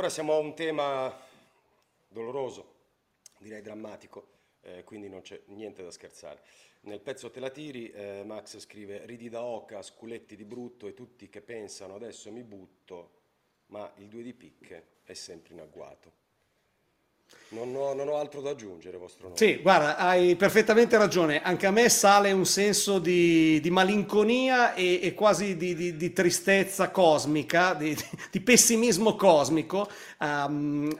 Ora siamo a un tema doloroso, direi drammatico, eh, quindi non c'è niente da scherzare. Nel pezzo Te la tiri, eh, Max scrive ridi da oca, sculetti di brutto e tutti che pensano adesso mi butto, ma il due di picche è sempre in agguato. Non ho, non ho, altro da aggiungere, vostro nome. Sì, guarda, hai perfettamente ragione. Anche a me sale un senso di, di malinconia e, e quasi di, di, di, tristezza cosmica, di, pessimismo cosmico, um,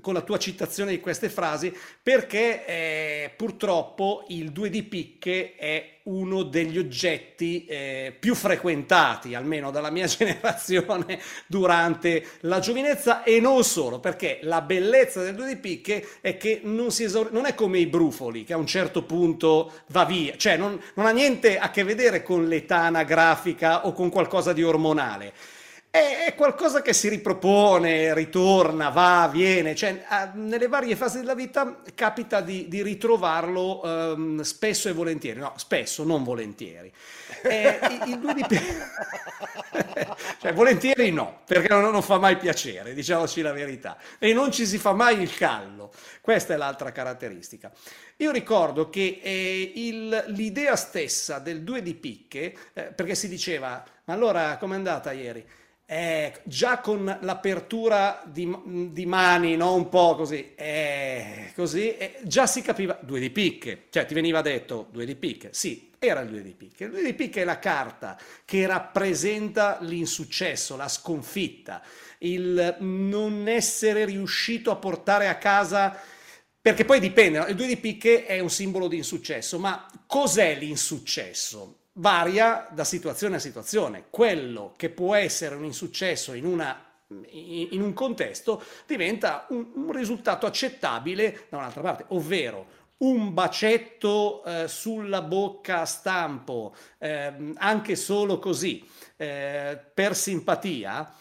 con la tua citazione di queste frasi, perché eh, purtroppo il 2 di picche è uno degli oggetti eh, più frequentati, almeno dalla mia generazione, durante la giovinezza. E non solo, perché la bellezza del 2 di picche è che non, esaur- non è come i brufoli, che a un certo punto va via, cioè non, non ha niente a che vedere con l'età anagrafica o con qualcosa di ormonale è, qualcosa che si ripropone, ritorna, va, viene, cioè nelle varie fasi della vita capita di, di ritrovarlo um, spesso e volentieri, no, spesso, non volentieri. Eh, il 2 di cioè volentieri no, perché non, non, fa mai piacere, diciamoci la verità, e non ci si fa mai il callo, questa è l'altra caratteristica. Io ricordo che eh, il, l'idea stessa del 2 di picche, eh, perché si diceva, ma allora com'è andata ieri? Eh, già con l'apertura di, di, mani, no? un po' così, eh, così eh, già si capiva due di picche, cioè ti veniva detto due di picche, sì, era il due di picche. Il due di picche è la carta che rappresenta l'insuccesso, la sconfitta, il non essere riuscito a portare a casa perché poi dipende, no? il due di picche è un simbolo di insuccesso, ma cos'è l'insuccesso? Varia da situazione a situazione. Quello che può essere un insuccesso in, una, in un contesto diventa un, un, risultato accettabile da un'altra parte, ovvero un bacetto eh, sulla bocca a stampo, eh, anche solo così, eh, per simpatia,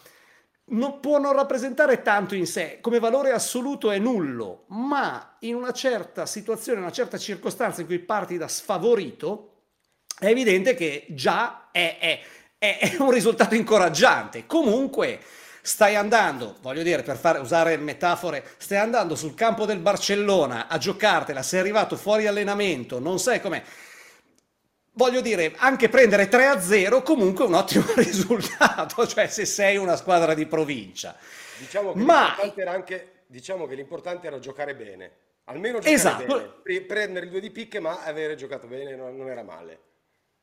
non può non rappresentare tanto in sé, come valore assoluto è nullo, ma in una certa situazione, in una certa circostanza in cui parti da sfavorito, è evidente che già è, è, è un risultato incoraggiante. Comunque stai andando, voglio dire, per fare, usare metafore, stai andando sul campo del Barcellona a giocartela, sei arrivato fuori allenamento, non sai com'è. Voglio dire, anche prendere 3-0 comunque è un ottimo risultato, cioè se sei una squadra di provincia. Diciamo che, Ma... l'importante, era anche, diciamo che l'importante era giocare bene, almeno giocare esatto. bene, prendere il due di picche ma avere giocato bene non, non era male.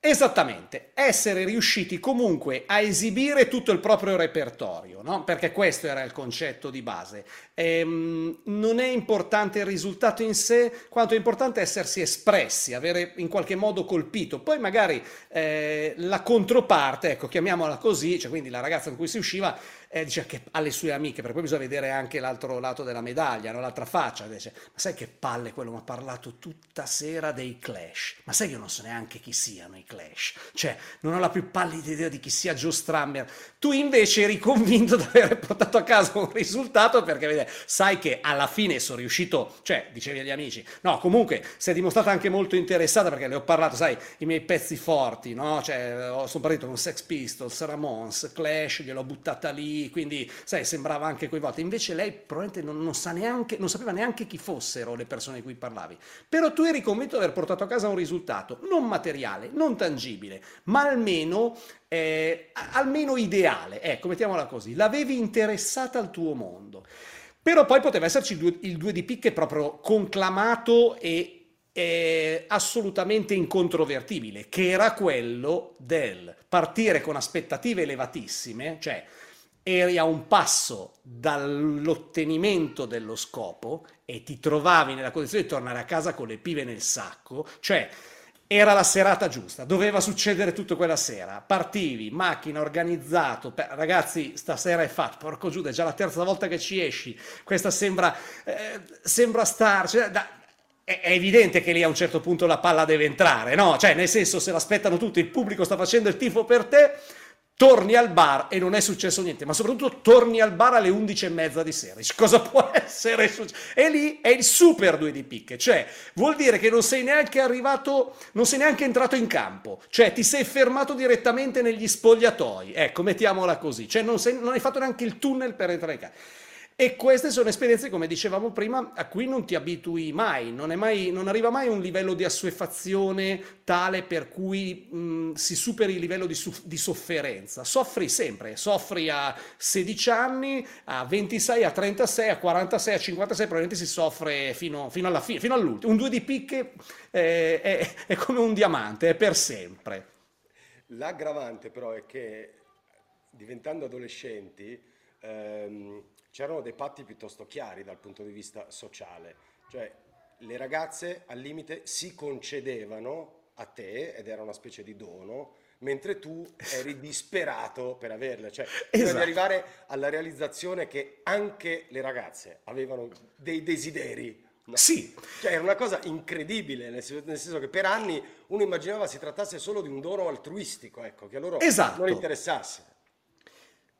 Esattamente, essere riusciti comunque a esibire tutto il proprio repertorio, no? perché questo era il concetto di base. Ehm, non è importante il risultato in sé, quanto è importante essersi espressi, avere in qualche modo colpito. Poi magari eh, la controparte, ecco, chiamiamola così, cioè quindi la ragazza con cui si usciva, eh, dice che alle sue amiche, perché poi bisogna vedere anche l'altro lato della medaglia, no? l'altra faccia, dice, ma sai che palle quello, mi ha parlato tutta sera dei Clash, ma sai che io non so neanche chi siano i Clash, cioè non ho la più pallida idea di chi sia Joe Strammer, tu invece eri convinto di aver portato a casa un risultato perché vede, sai che alla fine sono riuscito, cioè dicevi agli amici, no comunque si è dimostrata anche molto interessata perché le ho parlato, sai, i miei pezzi forti, no? Cioè, sono partito con Sex Pistols, Ramones, Clash, gliel'ho buttata lì, quindi sai, sembrava anche coinvolta. Invece lei probabilmente non, non, sa neanche, non sapeva neanche chi fossero le persone di cui parlavi. Però tu eri convinto di aver portato a casa un risultato non materiale, non tangibile, ma almeno eh, almeno ideale, ecco, mettiamola così, l'avevi interessata al tuo mondo. Però poi poteva esserci il 2, il 2 di picche proprio conclamato e assolutamente incontrovertibile, che era quello del partire con aspettative elevatissime, cioè eri a un passo dall'ottenimento dello scopo e ti trovavi nella condizione di tornare a casa con le pive nel sacco, cioè era la serata giusta, doveva succedere tutto quella sera, partivi, macchina, organizzato, ragazzi stasera è fatto, porco giuda, è già la terza volta che ci esci, questa sembra, eh, sembra star, cioè, da, è evidente che lì a un certo punto la palla deve entrare, no? Cioè nel senso se l'aspettano tutti, il pubblico sta facendo il tifo per te, torni al bar e non è successo niente, ma soprattutto torni al bar alle 11 e mezza di sera. Cosa può essere successo? E lì è il super 2 di picche, cioè vuol dire che non sei neanche arrivato, non sei neanche entrato in campo, cioè ti sei fermato direttamente negli spogliatoi, ecco, mettiamola così, cioè non, sei, non hai fatto neanche il tunnel per entrare in campo. E queste sono esperienze, come dicevamo prima, a cui non ti abitui mai, non, mai, non arriva mai un livello di assuefazione tale per cui mh, si superi il livello di, di, sofferenza. Soffri sempre, soffri a 16 anni, a 26, a 36, a 46, a 56, probabilmente si soffre fino, fino alla fine, fino all'ultimo. Un 2 di picche eh, è, è come un diamante, è per sempre. L'aggravante però è che diventando adolescenti ehm, c'erano dei patti piuttosto chiari dal punto di vista sociale, cioè le ragazze al limite si concedevano a te ed era una specie di dono, mentre tu eri disperato per averle, cioè esatto. di arrivare alla realizzazione che anche le ragazze avevano dei desideri. No? Sì. Cioè era una cosa incredibile, nel senso, nel senso, che per anni uno immaginava si trattasse solo di un dono altruistico, ecco, che a loro esatto. non interessasse.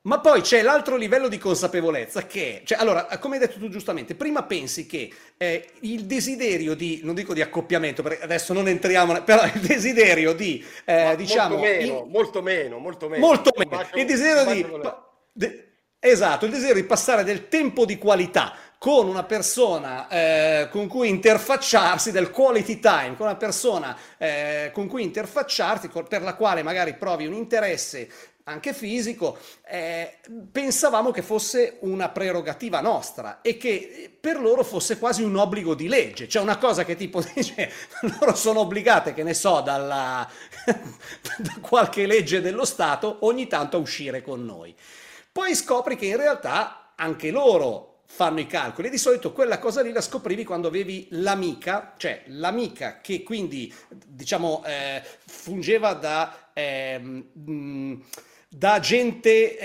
Ma poi c'è l'altro livello di consapevolezza che, cioè, allora, come hai detto tu giustamente, prima pensi che eh, il desiderio di, non dico di accoppiamento, perché adesso non entriamo, però il desiderio di, eh, diciamo... Molto meno, in... molto meno, molto meno. Molto meno. Bacio, il desiderio di... De... Esatto, il desiderio di passare del tempo di qualità con una persona eh, con cui interfacciarsi, del quality time, con una persona eh, con cui interfacciarsi, per la quale magari provi un interesse anche fisico, eh, pensavamo che fosse una prerogativa nostra e che per loro fosse quasi un obbligo di legge, cioè una cosa che tipo dice loro sono obbligate, che ne so, dalla, da qualche legge dello Stato ogni tanto a uscire con noi. Poi scopri che in realtà anche loro fanno i calcoli e di solito quella cosa lì la scoprivi quando avevi l'amica, cioè l'amica che quindi diciamo eh, fungeva da... Eh, mh, da gente,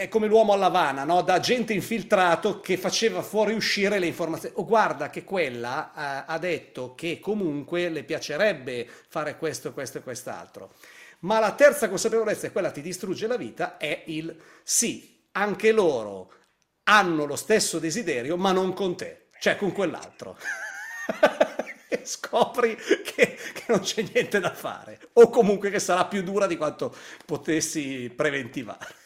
eh, come l'uomo alla Havana, no? da gente infiltrato che faceva fuoriuscire le informazioni. Oh, guarda che quella eh, ha detto che comunque le piacerebbe fare questo, questo e quest'altro. Ma la terza consapevolezza, e quella ti distrugge la vita, è il sì, anche loro hanno lo stesso desiderio, ma non con te, cioè con quell'altro. e scopri che, che, non c'è niente da fare, o comunque che sarà più dura di quanto potessi preventivare.